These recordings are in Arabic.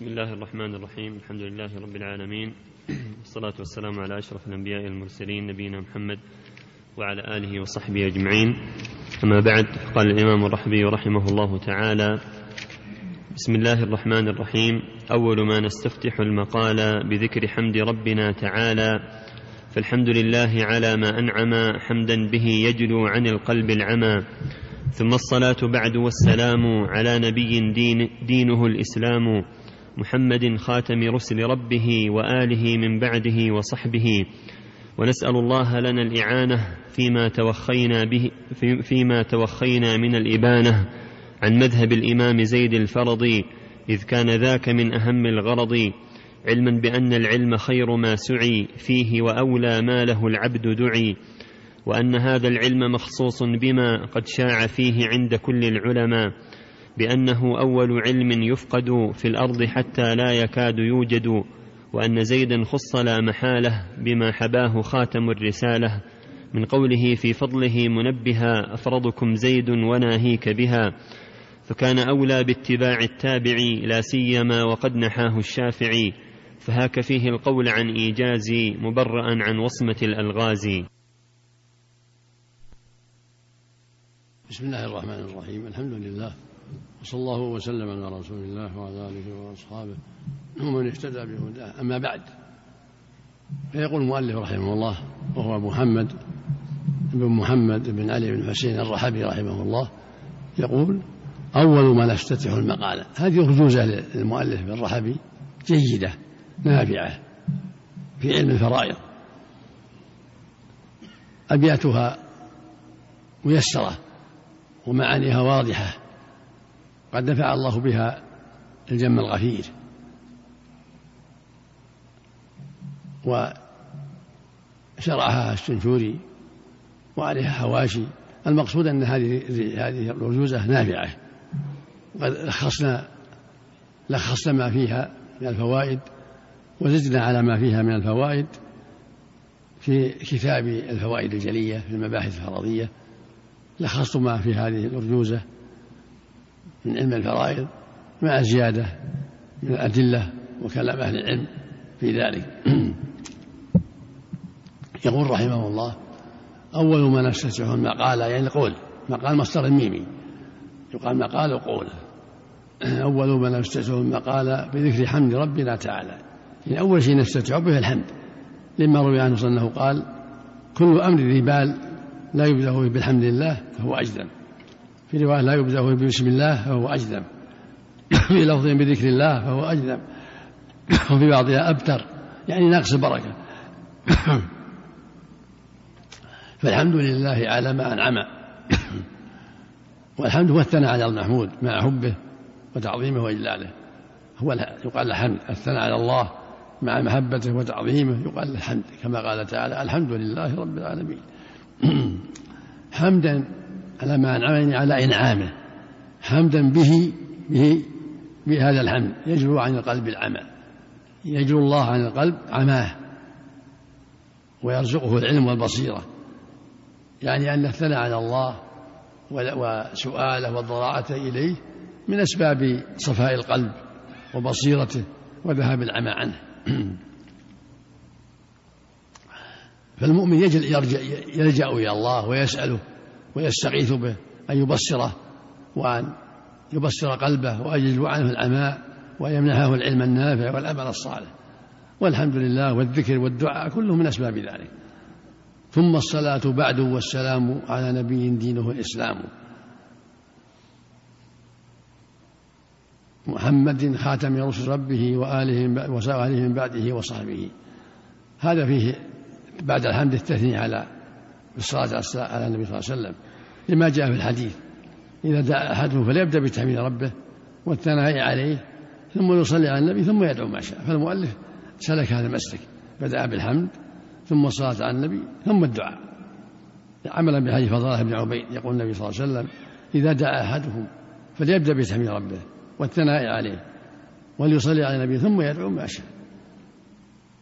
بسم الله الرحمن الرحيم. الحمد لله رب العالمين. والصلاة والسلام على أشرف الأنبياء المرسلين نبينا محمد وعلى آله وصحبه أجمعين. أما بعد قال الإمام الرحبي رحمه الله تعالى بسم الله الرحمن الرحيم. أول ما نستفتح المقال بذكر حمد ربنا تعالى فالحمد لله على ما أنعم حمدا به يجلو عن القلب العمى. ثم الصلاة بعد والسلام على نبي دين دينه الإسلام. محمد خاتم رسل ربه وآله من بعده وصحبه. ونسأل الله لنا الإعانة فيما توخينا به في فيما توخينا من الإبانة عن مذهب الإمام زيد الفرض إذ كان ذاك من أهم الغرض علما بأن العلم خير ما سعي فيه وأولى ما له العبد دعي وأن هذا العلم مخصوص بما قد شاع فيه عند كل العلماء. بأنه أول علم يفقد في الأرض حتى لا يكاد يوجد وأن زيدا خص لا محالة بما حباه خاتم الرسالة. من قوله في فضله منبها أفرضكم زيد وناهيك بها. فكان أولى باتباع التابع لا سيما وقد نحاه الشافعي. فهاك فيه القول عن إيجاز مبرأ عن وصمة الألغاز. بسم الله الرحمن الرحيم. الحمد لله وصلى الله وسلم على رسول الله وعلى آله وأصحابه ومن اهتدى بهداه. أما بعد فيقول المؤلف رحمه الله وهو محمد بن محمد بن علي بن حسين الرحبي رحمه الله يقول أول ما نفتتح المقالة. هذه رجوزة للمؤلف الرحبي جيدة نافعة في علم الفرائض. أبياتها ميسرة ومعانيها واضحة. قد نفع الله بها الجم الغفير. وشرعها السنفوري وعليها حواشي. المقصود أن هذه هذه الرجوزة نافعة. وقد لخصنا لخصنا ما فيها من الفوائد وزدنا على ما فيها من الفوائد في كتاب الفوائد الجلية في المباحث الفرضية. لخصت ما في هذه الأرجوزة من علم الفرائض مع زيادة من الأدلة وكلام أهل العلم في ذلك. يقول رحمه الله أول ما نستفتح المقالة يعني القول مقال مصدر ميمي. يقال مقال وقول. أول ما نفتتح المقال بذكر حمد ربنا تعالى. يعني أول شيء نفتتح به الحمد. لما روي عنه أنه قال كل أمر ذي بال لا يبدأ بالحمد لله فهو أجدم. في رواية لا يبدأ بسم الله فهو أجدم في لفظ بذكر الله فهو أجدم وفي بعضها أبتر. يعني ناقص البركة. فالحمد لله على ما أنعم. والحمد هو الثناء على المحمود مع حبه وتعظيمه وإجلاله. هو يقال الحمد. الثناء على الله مع محبته وتعظيمه. يقال الحمد. كما قال تعالى الحمد لله رب العالمين. حمدا على ما أنعمني على إنعامه حمدا به به بهذا الحمد. يجلو عن القلب العمى. يجلو الله عن القلب عماه. ويرزقه العلم والبصيرة. يعني أن الثناء على الله وسؤاله والضراعة إليه من أسباب صفاء القلب وبصيرته وذهاب العمى عنه. فالمؤمن يجل يرجع يلجأ إلى الله ويسأله ويستغيث به أن يبصره وأن يبصر قلبه وأن يجلو عنه العماء ويمنحه العلم النافع والعمل الصالح. والحمد لله والذكر والدعاء كله من أسباب ذلك. ثم الصلاة بعد والسلام على نبي دينه الإسلام. محمد خاتم رسل ربه وآله من بعده وصحبه. هذا فيه بعد الحمد التثنية على الصلاة على النبي صلى الله عليه وسلم لما جاء في الحديث إذا دعا أحدهم فليبدأ بتحميد ربه والثناء عليه ثم يصلي على النبي ثم يدعو ما شاء فالمؤلف سلك هذا المسلك بدأ بالحمد ثم الصلاة على النبي ثم الدعاء. عملا بحديث فضاله بن عبيد يقول النبي صلى الله عليه وسلم إذا دعا أحدهم فليبدأ بتحميد ربه والثناء عليه وليصلي على النبي ثم يدعو ما شاء.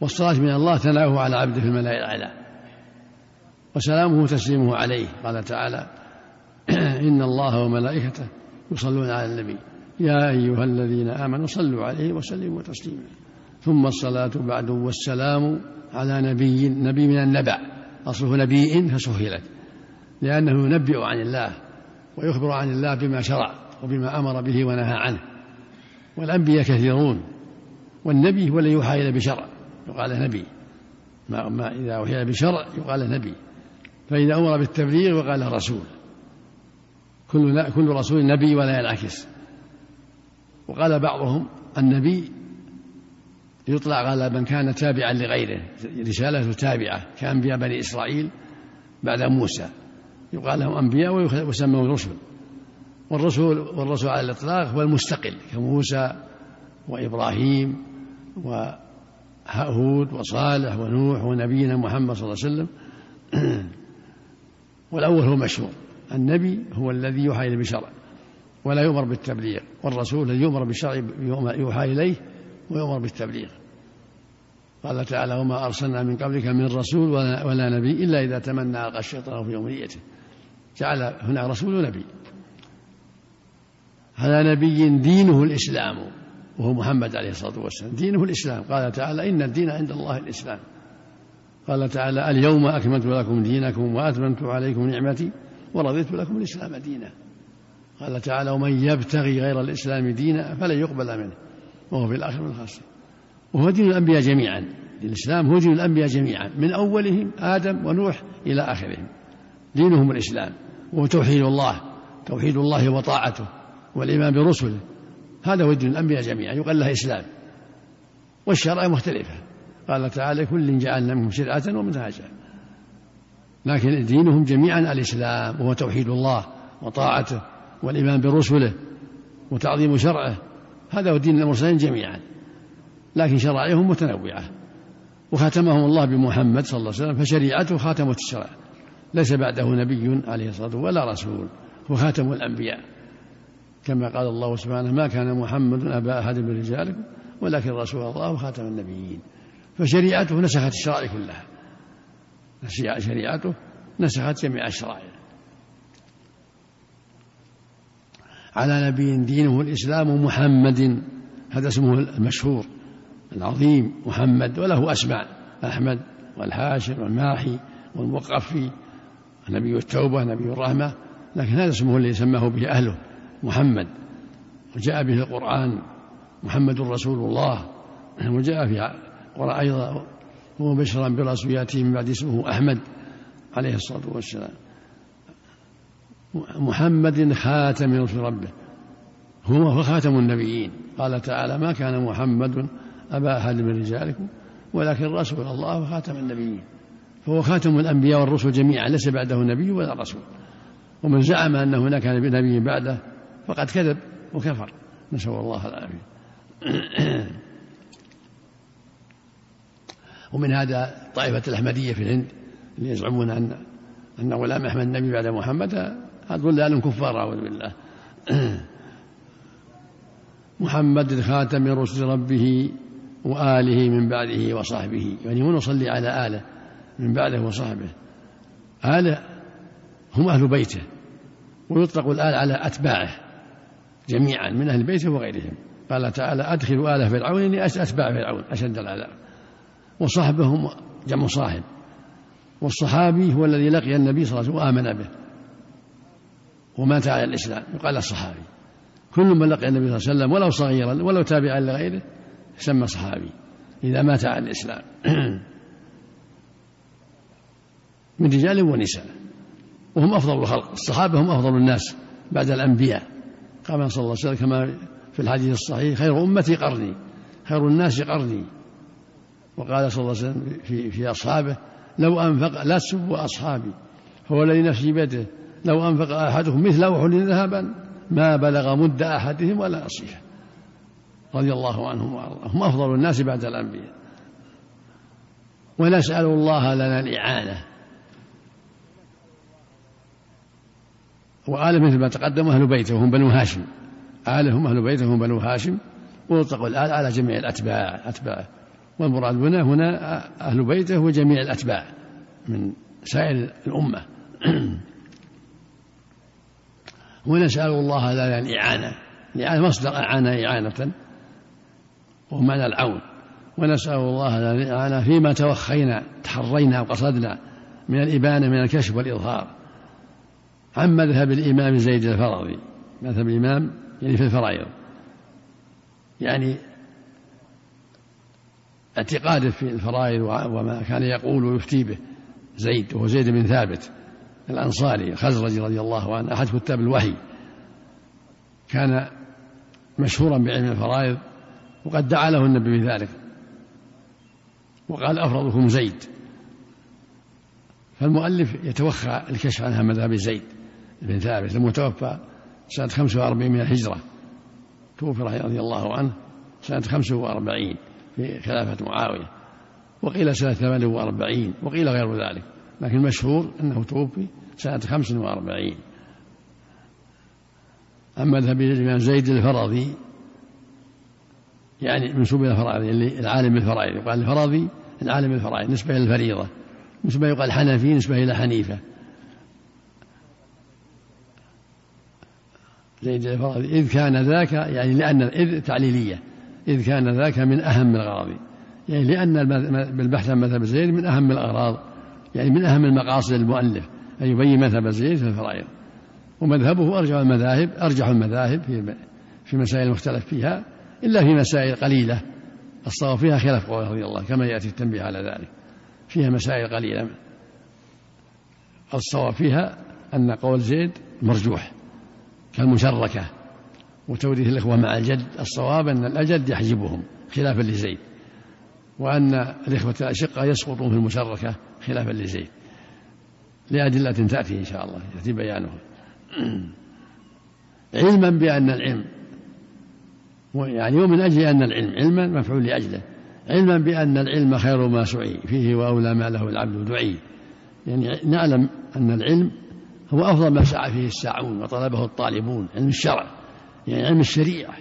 والصلاة من الله ثناؤه على عبده في الملائكة. الأعلى وسلامه تسليمه عليه. قال تعالى إن الله وملائكته يصلون على النبي. يا أيها الذين آمنوا صلوا عليه وسلموا تسليما. ثم الصلاة بعد والسلام على نبي نبي من النبع أصله نبي فسهلت لأنه ينبئ عن الله ويخبر عن الله بما شرع وبما أمر به ونهى عنه. والأنبياء كثيرون والنبي هو الذي يوحى إليه بشرع يقال نبي. ما, ما إذا أوحي بشرع يقال نبي. فإذا أمر بالتبليغ وقال رسول كل كل رسول نبي ولا ينعكس. وقال بعضهم النبي يطلق على من كان تابعا لغيره رسالته تابعة كأنبياء بني إسرائيل بعد موسى. يقال لهم أنبياء ويسمون رسل. والرسول والرسول على الإطلاق هو المستقل كموسى وإبراهيم وهود وصالح ونوح ونبينا محمد صلى الله عليه وسلم. والأول هو مشهور النبي هو الذي يوحى إليه بشرع ولا يؤمر بالتبليغ والرسول الذي يؤمر بالشرع يوحى إليه ويؤمر بالتبليغ. قال تعالى وما أرسلنا من قبلك من رسول ولا, نبي إلا إذا تمنى ألقى الشيطان في أمنيته جعل هنا رسول ونبي. هذا نبي دينه الإسلام وهو محمد عليه الصلاة والسلام. دينه الإسلام. قال تعالى إن الدين عند الله الإسلام. قال تعالى اليوم أكملت لكم دينكم وأتممت عليكم نعمتي ورضيت لكم الإسلام دينا. قال تعالى ومن يبتغي غير الإسلام دينا فلن يقبل منه وهو في الآخر من الخاسرين. وهو دين الأنبياء جميعا. الإسلام هو دين الأنبياء جميعا. من أولهم آدم ونوح إلى آخرهم. دينهم الإسلام. وهو توحيد الله. توحيد الله وطاعته. والإيمان برسله. هذا هو دين الأنبياء جميعا. يقال له إسلام. والشرائع مختلفة. قال تعالى كل جعلنا منهم شرعة ومنهاجا. لكن دينهم جميعا الإسلام وهو توحيد الله وطاعته والإيمان برسله وتعظيم شرعه. هذا هو دين المرسلين جميعا. لكن شرائعهم متنوعة. وختمهم الله بمحمد صلى الله عليه وسلم فشريعته خاتمة الشرع. ليس بعده نبي عليه الصلاة والسلام ولا رسول. هو خاتم الأنبياء. كما قال الله سبحانه ما كان محمد أبا أحد من رجالكم ولكن رسول الله وخاتم النبيين. فشريعته نسخت الشرائع كلها. شريعته نسخت جميع الشرائع. على نبي دينه الإسلام محمد هذا اسمه المشهور العظيم محمد وله أسماء أحمد والحاشر والماحي والمقفي نبي التوبة نبي الرحمة لكن هذا اسمه الذي سماه به أهله محمد. وجاء به القرآن محمد رسول الله وجاء في أيضا ومبشرا برسول يأتي من بعد اسمه أحمد عليه الصلاة والسلام. محمد خاتم رسل ربه. هو خاتم النبيين. قال تعالى ما كان محمد أبا أحد من رجالكم ولكن رسول الله وخاتم النبيين. فهو خاتم الأنبياء والرسل جميعا ليس بعده نبي ولا رسول. ومن زعم أن هناك نبي بعده فقد كذب وكفر. نسأل الله العافية. ومن هذا طائفة الأحمدية في الهند اللي يزعمون أن أن غلام أحمد النبي بعد محمد ضلال كفار أعوذ بالله. محمد خاتم رسل ربه وآله من بعده وصحبه. يعني من نصلي على آله من بعده وصحبه. آله هم أهل بيته ويطلق الآل على أتباعه جميعا من أهل بيته وغيرهم. قال تعالى أدخلوا آل فرعون أتباع فرعون أشد العذاب. وصحبه هم جمع صاحب. والصحابي هو الذي لقي النبي صلى الله عليه وسلم وآمن به. ومات على الإسلام. يقال الصحابي. كل من لقي النبي صلى الله عليه وسلم ولو صغيرا ولو تابعا لغيره يسمى صحابي. إذا مات على الإسلام. من رجال ونساء. وهم أفضل الخلق. الصحابة هم أفضل الناس بعد الأنبياء. قال صلى الله عليه وسلم كما في الحديث الصحيح خير أمتي قرني خير الناس قرني. وقال صلى الله عليه وسلم في, في أصحابه لو أنفق لا تسبوا أصحابي هو الذي نفسي بيده لو أنفق أحدهم مثل أحد ذهبا ما بلغ مد أحدهم ولا نصيفه رضي الله عنهم وأرضاهم. هم أفضل الناس بعد الأنبياء. ونسأل الله لنا الإعانة. وآله مثل ما تقدم أهل بيته وهم بنو هاشم. آله هم أهل بيته هم بنو هاشم. ويطلق الآل على جميع الأتباع أتباعه. والمراد هنا هنا أهل بيته وجميع الأتباع من سائر الأمة. ونسأل الله لنا الإعانة. الإعانة مصدر أعان إعانة ومعنى العون. ونسأل الله الإعانة فيما توخينا تحرينا وقصدنا من الإبانة من الكشف والإظهار. عن مذهب الإمام زيد الفرضي. مذهب الإمام يعني في الفرائض. يعني اعتقاده في الفرائض وما كان يقول ويفتي به. زيد وهو زيد بن ثابت الأنصاري الخزرجي رضي الله عنه أحد كتاب الوحي. كان مشهورا بعلم الفرائض وقد دعا له النبي بذلك. وقال أفرضكم زيد. فالمؤلف يتوخى الكشف عن مذهب زيد بن ثابت المتوفى سنة 45 من الهجرة. توفي رضي الله عنه سنة 45 في خلافة معاوية وقيل سنة 48 وقيل غير ذلك لكن المشهور أنه توفي سنة 45 أما مذهب الإمام زيد الفرضي يعني منسوب إلى الفرائض اللي العالم بالفرائض يقال الفرضي العالم بالفرائض نسبة إلى الفريضة نسبة يقال حنفي نسبة إلى حنيفة. زيد الفرضي إذ كان ذاك يعني لأن إذ تعليلية. إذ كان ذاك من أهم الأغراض. يعني لأن بالبحث عن مذهب زيد من أهم الأغراض. يعني من أهم المقاصد المؤلف أن يبين مذهب زيد في الفرائض. ومذهبه أرجح المذاهب أرجح المذاهب في في مسائل المختلف فيها إلا في مسائل قليلة. الصواب فيها خلاف قوله رضي الله كما يأتي التنبيه على ذلك. فيها مسائل قليلة. الصواب فيها أن قول زيد مرجوح كالمشركة. وتوريث الإخوة مع الجد الصواب أن الأجد يحجبهم خلافا لزيد وأن الإخوة الأشقة يسقطون في المشركة خلافا لزيد. لأدلة تأتي إن شاء الله يأتي بيانها. علما بأن العلم يعني ومن أجل أن العلم علما مفعول لأجله. علما بأن العلم خير ما سعي فيه وأولى ما له العبد دعي. يعني نعلم أن العلم هو أفضل ما سعى فيه الساعون وطلبه الطالبون علم الشرع. يعني علم الشريعة.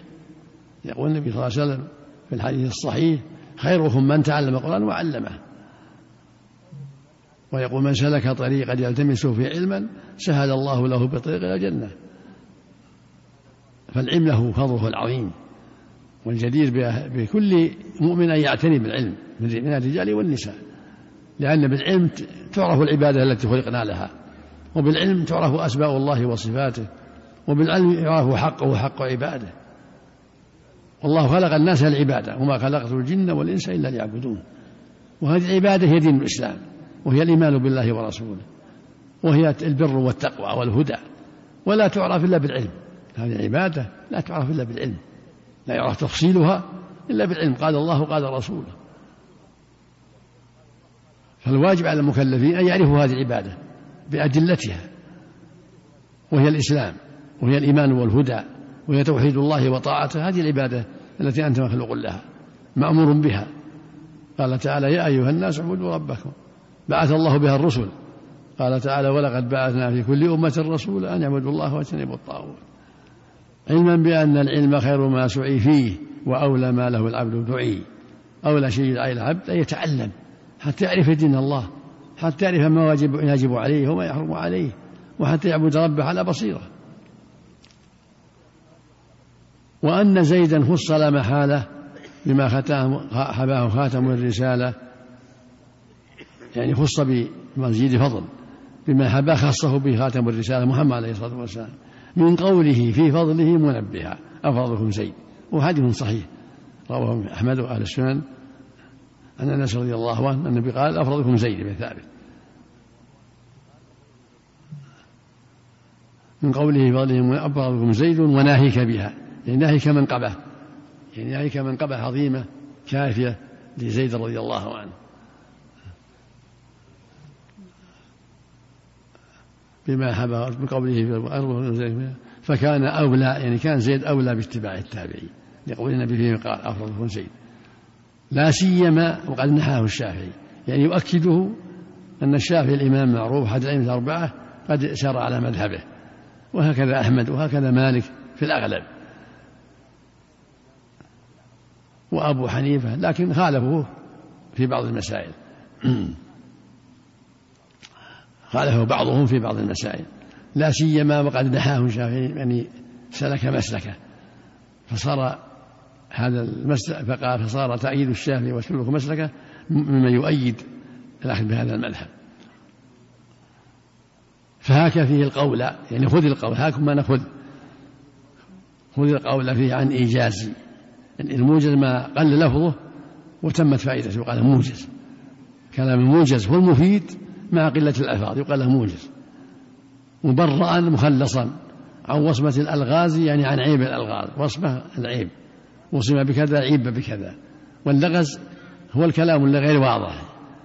يقول النبي صلى الله عليه وسلم في الحديث الصحيح خيركم من تعلم القرآن وعلمه. ويقول من سلك طريقا يلتمس فيه علما سهل الله له بطريق إلى الجنة. فالعلم له فضله العظيم والجدير بكل مؤمن أن يعتني بالعلم من الرجال والنساء. لأن بالعلم تعرف العبادة التي خلقنا لها وبالعلم تعرف أسماء الله وصفاته. وبالعلم يعرف حقه وحق عباده. والله خلق الناس للعبادة وما خلقت الجن والإنس إلا ليعبدون. وهذه العبادة هي دين الإسلام وهي الإيمان بالله ورسوله وهي البر والتقوى والهدى. ولا تعرف إلا بالعلم. هذه العبادة لا تعرف إلا بالعلم لا يعرف تفصيلها إلا بالعلم. قال الله قال رسوله. فالواجب على المكلفين أن يعرفوا هذه العبادة بأدلتها وهي الإسلام. وهي الإيمان والهدى وهي توحيد الله وطاعته هذه العبادة التي أنت مخلوق لها مأمور بها. قال تعالى يا أيها الناس اعبدوا ربكم. بعث الله بها الرسل. قال تعالى ولقد بعثنا في كل أمة رسولا أن يعبدوا الله واجتنبوا الطاغوت. علما بأن العلم خير ما سعي فيه وأولى ما له العبد دعي أولى شيء على العبد أن يتعلم حتى يعرف دين الله حتى يعرف ما يجب عليه وما يحرم عليه وحتى يعبد ربه على بصيرة. وأن زيدا خص لا محالة بما حباه خاتم الرسالة. يعني خص بمزيد فضل بما حبا خصه به خاتم الرسالة محمد عليه الصلاة والسلام. من قوله في فضله منبها. أفضلكم زيد. وحديث صحيح. رواه أحمد وأهل السنن. أن أنس رضي الله عنه النبي قال أفضلكم زيد بن ثابت. من قوله فضله أفضلكم زيد وناهيك بها. يعني ناهيك منقبة يعني ناهيك منقبة عظيمة كافية لزيد رضي الله عنه. بما حبى من قوله فكان أولى يعني كان زيد أولى باتباع التابعين. لقول النبي فيه قال أفضل زيد. لا سيما وقد نحاه الشافعي. يعني يؤكده أن الشافعي الإمام معروف أحد الأئمة الأربعة قد سار على مذهبه. وهكذا أحمد وهكذا مالك في الأغلب. وأبو حنيفة لكن خالفوه في بعض المسائل. خالفه بعضهم في بعض المسائل. لا سيما وقد نحاه الشافعي يعني سلك مسلكه. فصار هذا المسلك فقال فصار تأييد الشافعي وسلوك مسلكه مما يؤيد الأخذ بهذا المذهب. فهاك فيه القول يعني خذ القول هاكم ما نأخذ خذ القول فيه عن إيجاز الموجز ما قل لفظه وتمت فائدته يقال موجز. كلام الموجز هو المفيد مع قلة الألفاظ يقال له موجز. مبرأ مخلصا. عن وصمة الألغاز يعني عن عيب الألغاز. وصمة العيب. وصم بكذا عيب بكذا. واللغز هو الكلام اللي غير واضح.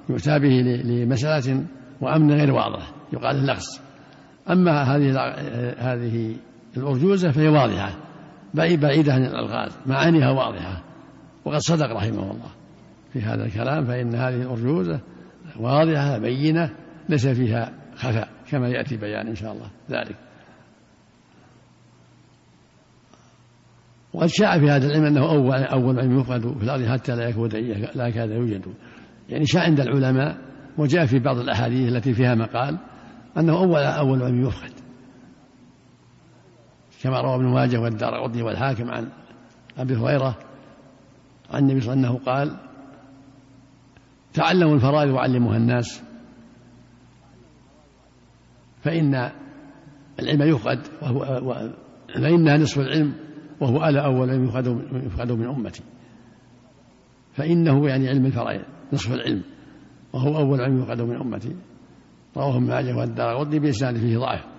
يؤتى به لمسألة وأمن غير واضح. يقال اللغز. أما هذه هذه الأرجوزة فهي واضحة. بعيدة عن الألغاز معانيها واضحة. وقد صدق رحمه الله في هذا الكلام فإن هذه الأرجوزة واضحة بينة ليس فيها خفاء كما يأتي بيان إن شاء الله ذلك. وقد شاع في هذا العلم أنه أول أول علم يفقد في الأرض حتى لا يكون لا يكاد يوجد. يعني شاع عند العلماء وجاء في بعض الأحاديث التي فيها مقال أنه أول أول علم يفقد كما روى ابن ماجه والدار قطني والحاكم عن أبي هريرة عن النبي صلى الله عليه وسلم قال تعلموا الفرائض وعلموها الناس فإن العلم يفقد وهو فإنها نصف العلم وهو ألا أول علم يفقد من أمتي. فإنه يعني علم الفرائض نصف العلم وهو أول علم يفقد من أمتي. رواه ابن ماجه والدار قطني بإسناد فيه ضعف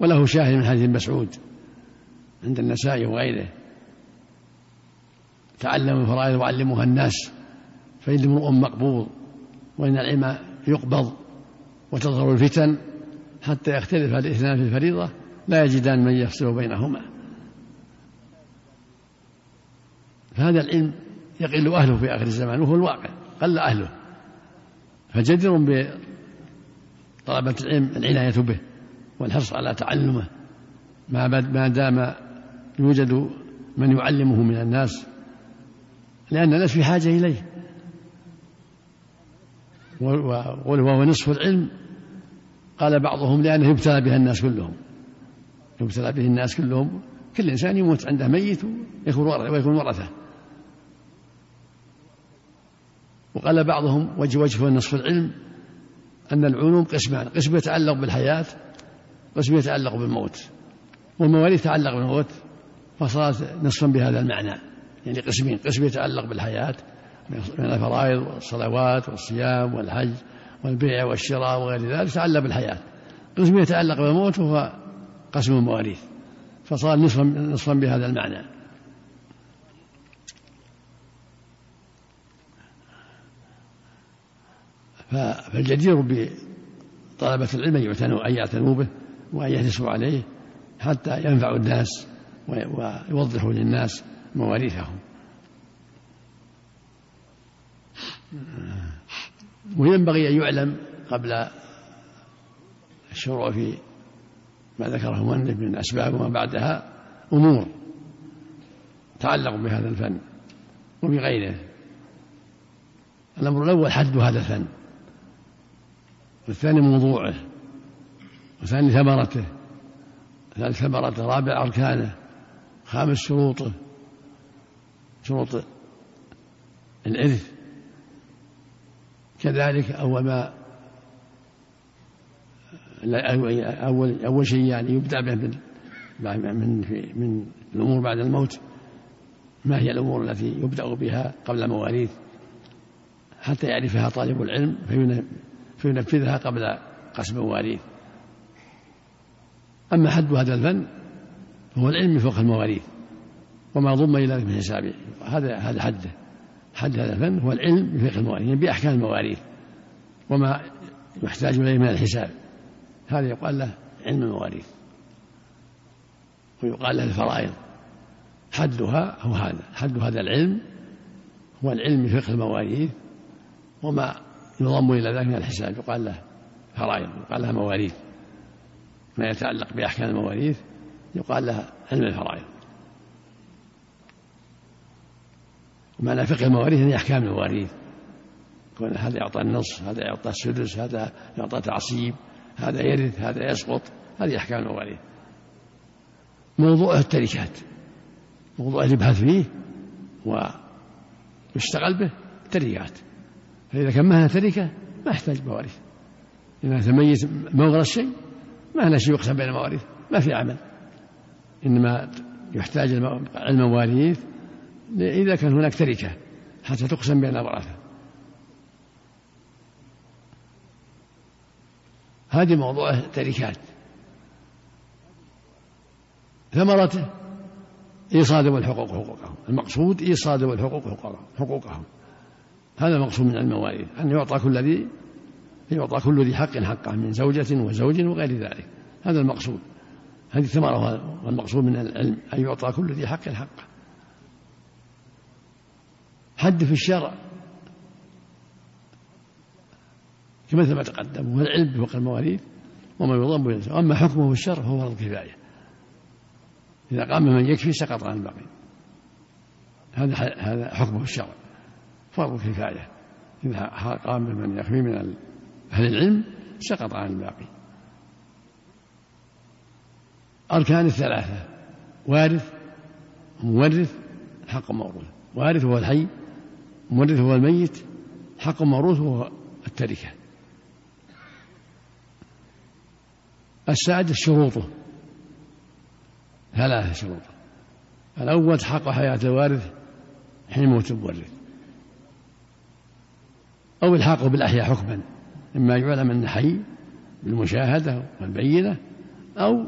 وله شاهد من حديث مسعود عند النسائي وغيره. تعلموا الفرائض وعلموها الناس فإن امرؤ مقبوض وإن العلم يقبض وتظهر الفتن حتى يختلف الاثنان في الفريضة لا يجدان من يفصل بينهما. فهذا العلم يقل أهله في آخر الزمان وهو الواقع قل أهله. فجدير بطلبة العلم العناية به. والحرص على تعلمه. ما دام يوجد من يعلمه من الناس لأن الناس في حاجة إليه. وهو نصف العلم. قال بعضهم لأنه يبتلى بها الناس كلهم. يبتلى به الناس كلهم. كل إنسان يموت عنده ميت ويكون ورثة وقال بعضهم وجه وجه نصف العلم أن العلوم قسمان. قسم يتعلق بالحياة قسم يتعلق بالموت. والمواريث تتعلق بالموت فصارت نصفا بهذا المعنى. يعني قسمين قسم يتعلق بالحياة من الفرائض والصلوات والصيام والحج والبيع والشراء وغير ذلك يتعلق بالحياة. قسم يتعلق بالموت وهو قسم المواريث فصار نصفا نصفا بهذا المعنى. فالجدير بطلبة العلم أن يعتنوا به. وأن يحرصوا عليه حتى ينفعوا الناس ويوضحوا للناس مواريثهم وينبغي أن يعلم قبل الشروع في ما ذكره المؤلف من أسباب وما بعدها أمور تعلق بهذا الفن وبغيره. الأمر الأول حد هذا الفن والثاني موضوعه. وثاني ثمرته ثالث ثمرته رابع أركانه خامس شروطه شروط الإرث. كذلك أول ما أول أول شيء يعني يبدأ به من من من الأمور بعد الموت. ما هي الأمور التي يبدأ بها قبل المواريث حتى يعرفها طالب العلم فينفذها قبل قسم المواريث أما حد هذا الفن هو العلم فوق المواريث وما ضم إلى ذلك من حسابه. هذا هذا حده حد هذا الفن هو العلم بفقه المواريث يعني بأحكام المواريث وما يحتاج إليه من الحساب. هذا يقال له علم المواريث ويقال له الفرائض. حدها هو هذا حد هذا العلم هو العلم بفقه المواريث وما يضم إلى ذلك من الحساب. يقال له فرائض يقال لها مواريث. ما يتعلق بأحكام المواريث يقال لها علم الفرائض. ومعنى فقه المواريث يعني أحكام المواريث. كون هذا يعطى النصف هذا يعطى السدس هذا يعطى تعصيب هذا يرث هذا يسقط. هذه أحكام المواريث. موضوعها التركات. موضوع يبحث فيه ويشتغل به تركات. فإذا كان معها تركة ما يحتاج مواريث. إذا تميز موغر شيء ما له شيء يقسم بين المواريث ما في عمل. إنما يحتاج المواريث إذا كان هناك تركة حتى تقسم بين الورثة هذه موضوع تركات. ثمرته إيصاد الحقوق حقوقهم. المقصود إيصاد الحقوق حقوقهم. هذا المقصود من المواريث أن يعطى كل ذي يعطى كل ذي حق حقه من زوجة وزوج وغير ذلك. هذا المقصود. هذه ثمرة والمقصود من العلم أن يعطى كل ذي حق حقه. حد في الشرع. كما تقدم هو العلم بفوق المواريث وما يضم به واما حكمه في الشرع فهو فرض كفاية. إذا قام من يكفي سقط عن الباقي. هذا هذا حكمه في الشرع. فرض كفاية. إذا قام من يكفي من أهل العلم سقط عن الباقي. أركان الثلاثة وارث مورث حق موروث وارث هو الحي مورث هو الميت حق موروث هو التركة. السادس شروطه. ثلاثة شروط. الأول حق حياة الوارث حين موت المورث. أو الحاقه بالأحياء حكما. إما يعلم أنه حي بالمشاهدة والبينة أو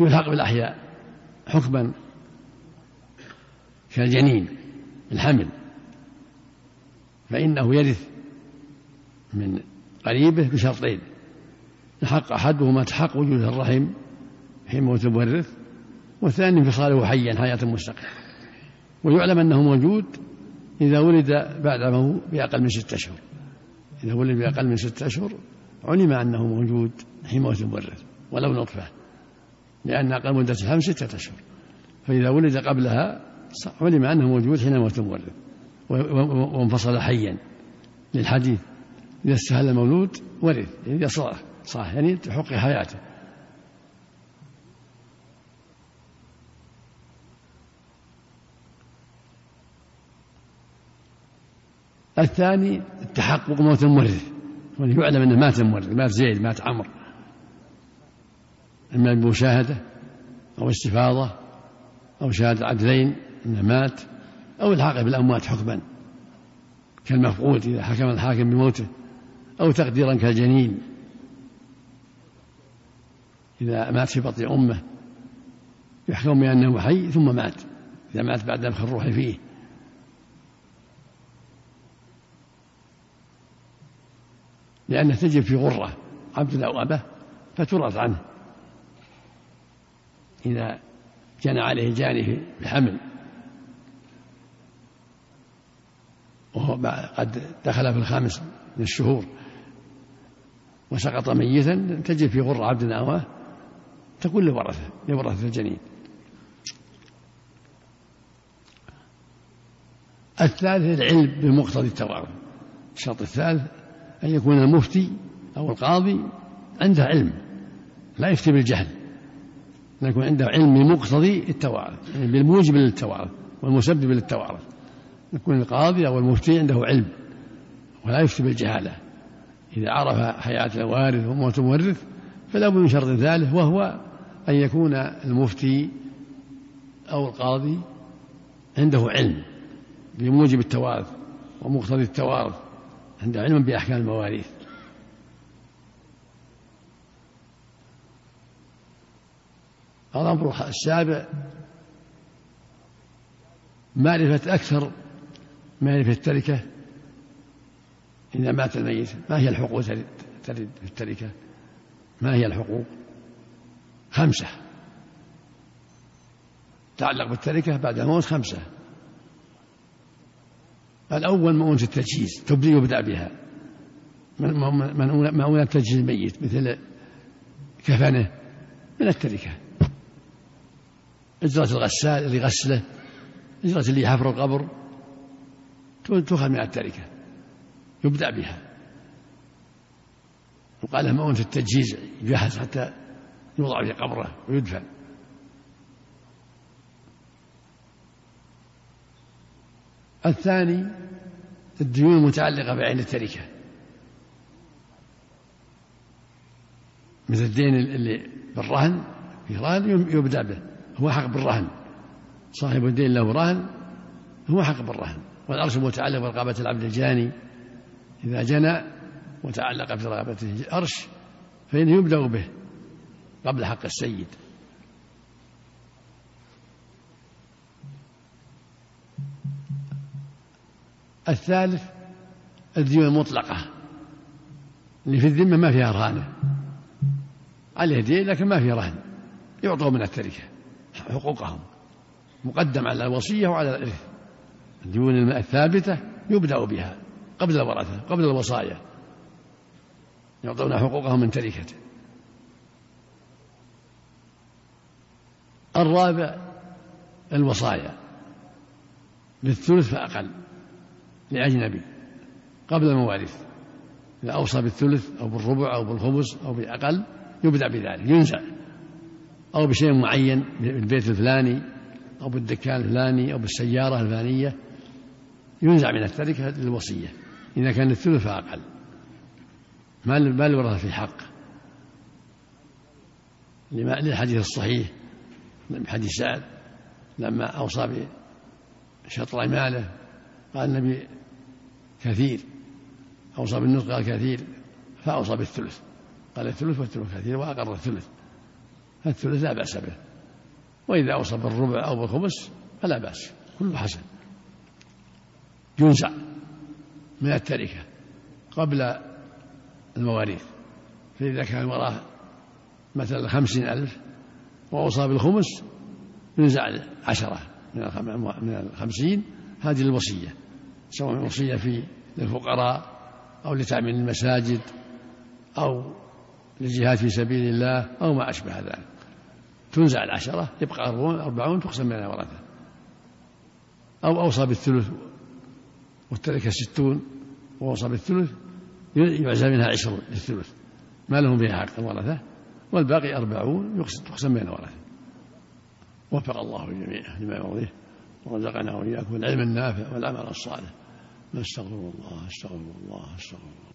يلحق بالأحياء حكما كالجنين الحمل فإنه يرث من قريبه بشرطين الحق أحدهما تحق وجود الرحم حين موت المورث والثاني انفصاله حيا حياة مستقلة ويعلم أنه موجود إذا ولد بعد بأقل من ستة أشهر إذا ولد بأقل من ستة أشهر علم أنه موجود حين موت المورث ولو نطفة لأن أقل مدة الحمل ستة أشهر. فإذا ولد قبلها علم أنه موجود حين موت المورث وانفصل حيا. للحديث إذا استهل المولود ورث إذا صح صح يعني تحق حياته. الثاني التحقق موت المورث يعلم أنه مات المورث مات زيد مات عمرو إما بمشاهدة أو استفاضة أو شهادة عدلين إنه مات أو الحاق بالأموات حكما كالمفقود إذا حكم الحاكم بموته أو تقديرا كالجنين. إذا مات في بطن أمه يحكم بأنه حي ثم مات. إذا مات بعد نفخ الروح فيه. لأنه تجب في غرة عبد أو أبه فترث عنه. إذا جنى عليه جاني بحمل وهو قد دخل في الخامس من الشهور وسقط ميتا تجب في غرة عبد أواه تكون لورثة لورثة الجنين. الثالث العلم بمقتضي التوارث. الشرط الثالث أن يكون المفتي أو القاضي عنده علم لا يفتي بالجهل أن يكون عنده علم بمقتضي التوارث يعني بالموجب للتوارث والمسبب للتوارث. يكون القاضي أو المفتي عنده علم ولا يفتي بالجهالة. إذا عرف حياة الوارث وموت المورث فلا بد من شرط ثالث وهو أن يكون المفتي أو القاضي عنده علم بموجب التوارث ومقتضي التوارث. عنده علم بأحكام المواريث. الأمر السابع معرفة أكثر معرفة التركة. إذا مات الميت ما هي الحقوق ترد في التركة؟ ما هي الحقوق؟ خمسة. تعلق بالتركة بعد الموت خمسة. الأول مؤونة التجهيز تبدي يبدأ بها. مؤونة تجهيز الميت مثل كفنه من التركة. إجرة الغسال اللي يغسله إجرة اللي يحفر القبر تؤخذ من التركة. يبدأ بها. وقال مؤونة التجهيز يجهز حتى يوضع في قبره ويدفن. الثاني الديون المتعلقة بعين التركة. مثل الدين اللي بالرهن في رهن يبدأ به. هو حق بالرهن. صاحب الدين له رهن هو حق بالرهن. والأرش متعلق برقبة العبد الجاني. إذا جنى وتعلق في رقبته أرش فإنه يبدأ به قبل حق السيد. الثالث الديون المطلقة اللي في الذمة ما فيها رهانة. عليه دين لكن ما فيه رهن يعطوا من التركة حقوقهم مقدم على الوصية وعلى الإرث. الديون الثابتة يبدأ بها قبل الورثة قبل الوصايا يعطون حقوقهم من تركته الرابع الوصايا بالثلث فأقل. لأجنبي قبل المواريث إذا أوصى بالثلث أو بالربع أو بالخمس أو بأقل يبدأ بذلك ينزع أو بشيء معين بالبيت الفلاني أو بالدكان الفلاني أو بالسيارة الفلانية ينزع من التركة للوصية إذا كان الثلث فأقل ما ما الورثة في حق؟ للحديث الصحيح حديث سعد لما أوصى بشطر ماله قال النبي كثير أوصى بالنصف قال كثير فأوصى بالثلث. قال الثلث والثلث كثير وأقر الثلث فالثلث لا بأس به. وإذا أوصى بالربع أو بالخمس فلا بأس كله حسن. ينزع من التركة قبل المواريث فإذا كان وراه مثلا خمسين ألف وأوصى بالخمس ينزع عشرة من الخمسين هذه الوصية. سواء وصية في للفقراء أو لتعمير المساجد أو للجهاد في سبيل الله أو ما أشبه ذلك. تنزع العشرة يبقى أربعون تقسم بين الورثة أو أوصى بالثلث والتركة ستون ووصى بالثلث يعزى منها عشرون للثلث. ما لهم فيها حق الورثة والباقي أربعون تقسم بين الورثة وفق الله الجميع لما يرضيه ورزقنا وإياكم العلم النافع والعمل الصالح. نستغفر الله استغفر الله استغفر الله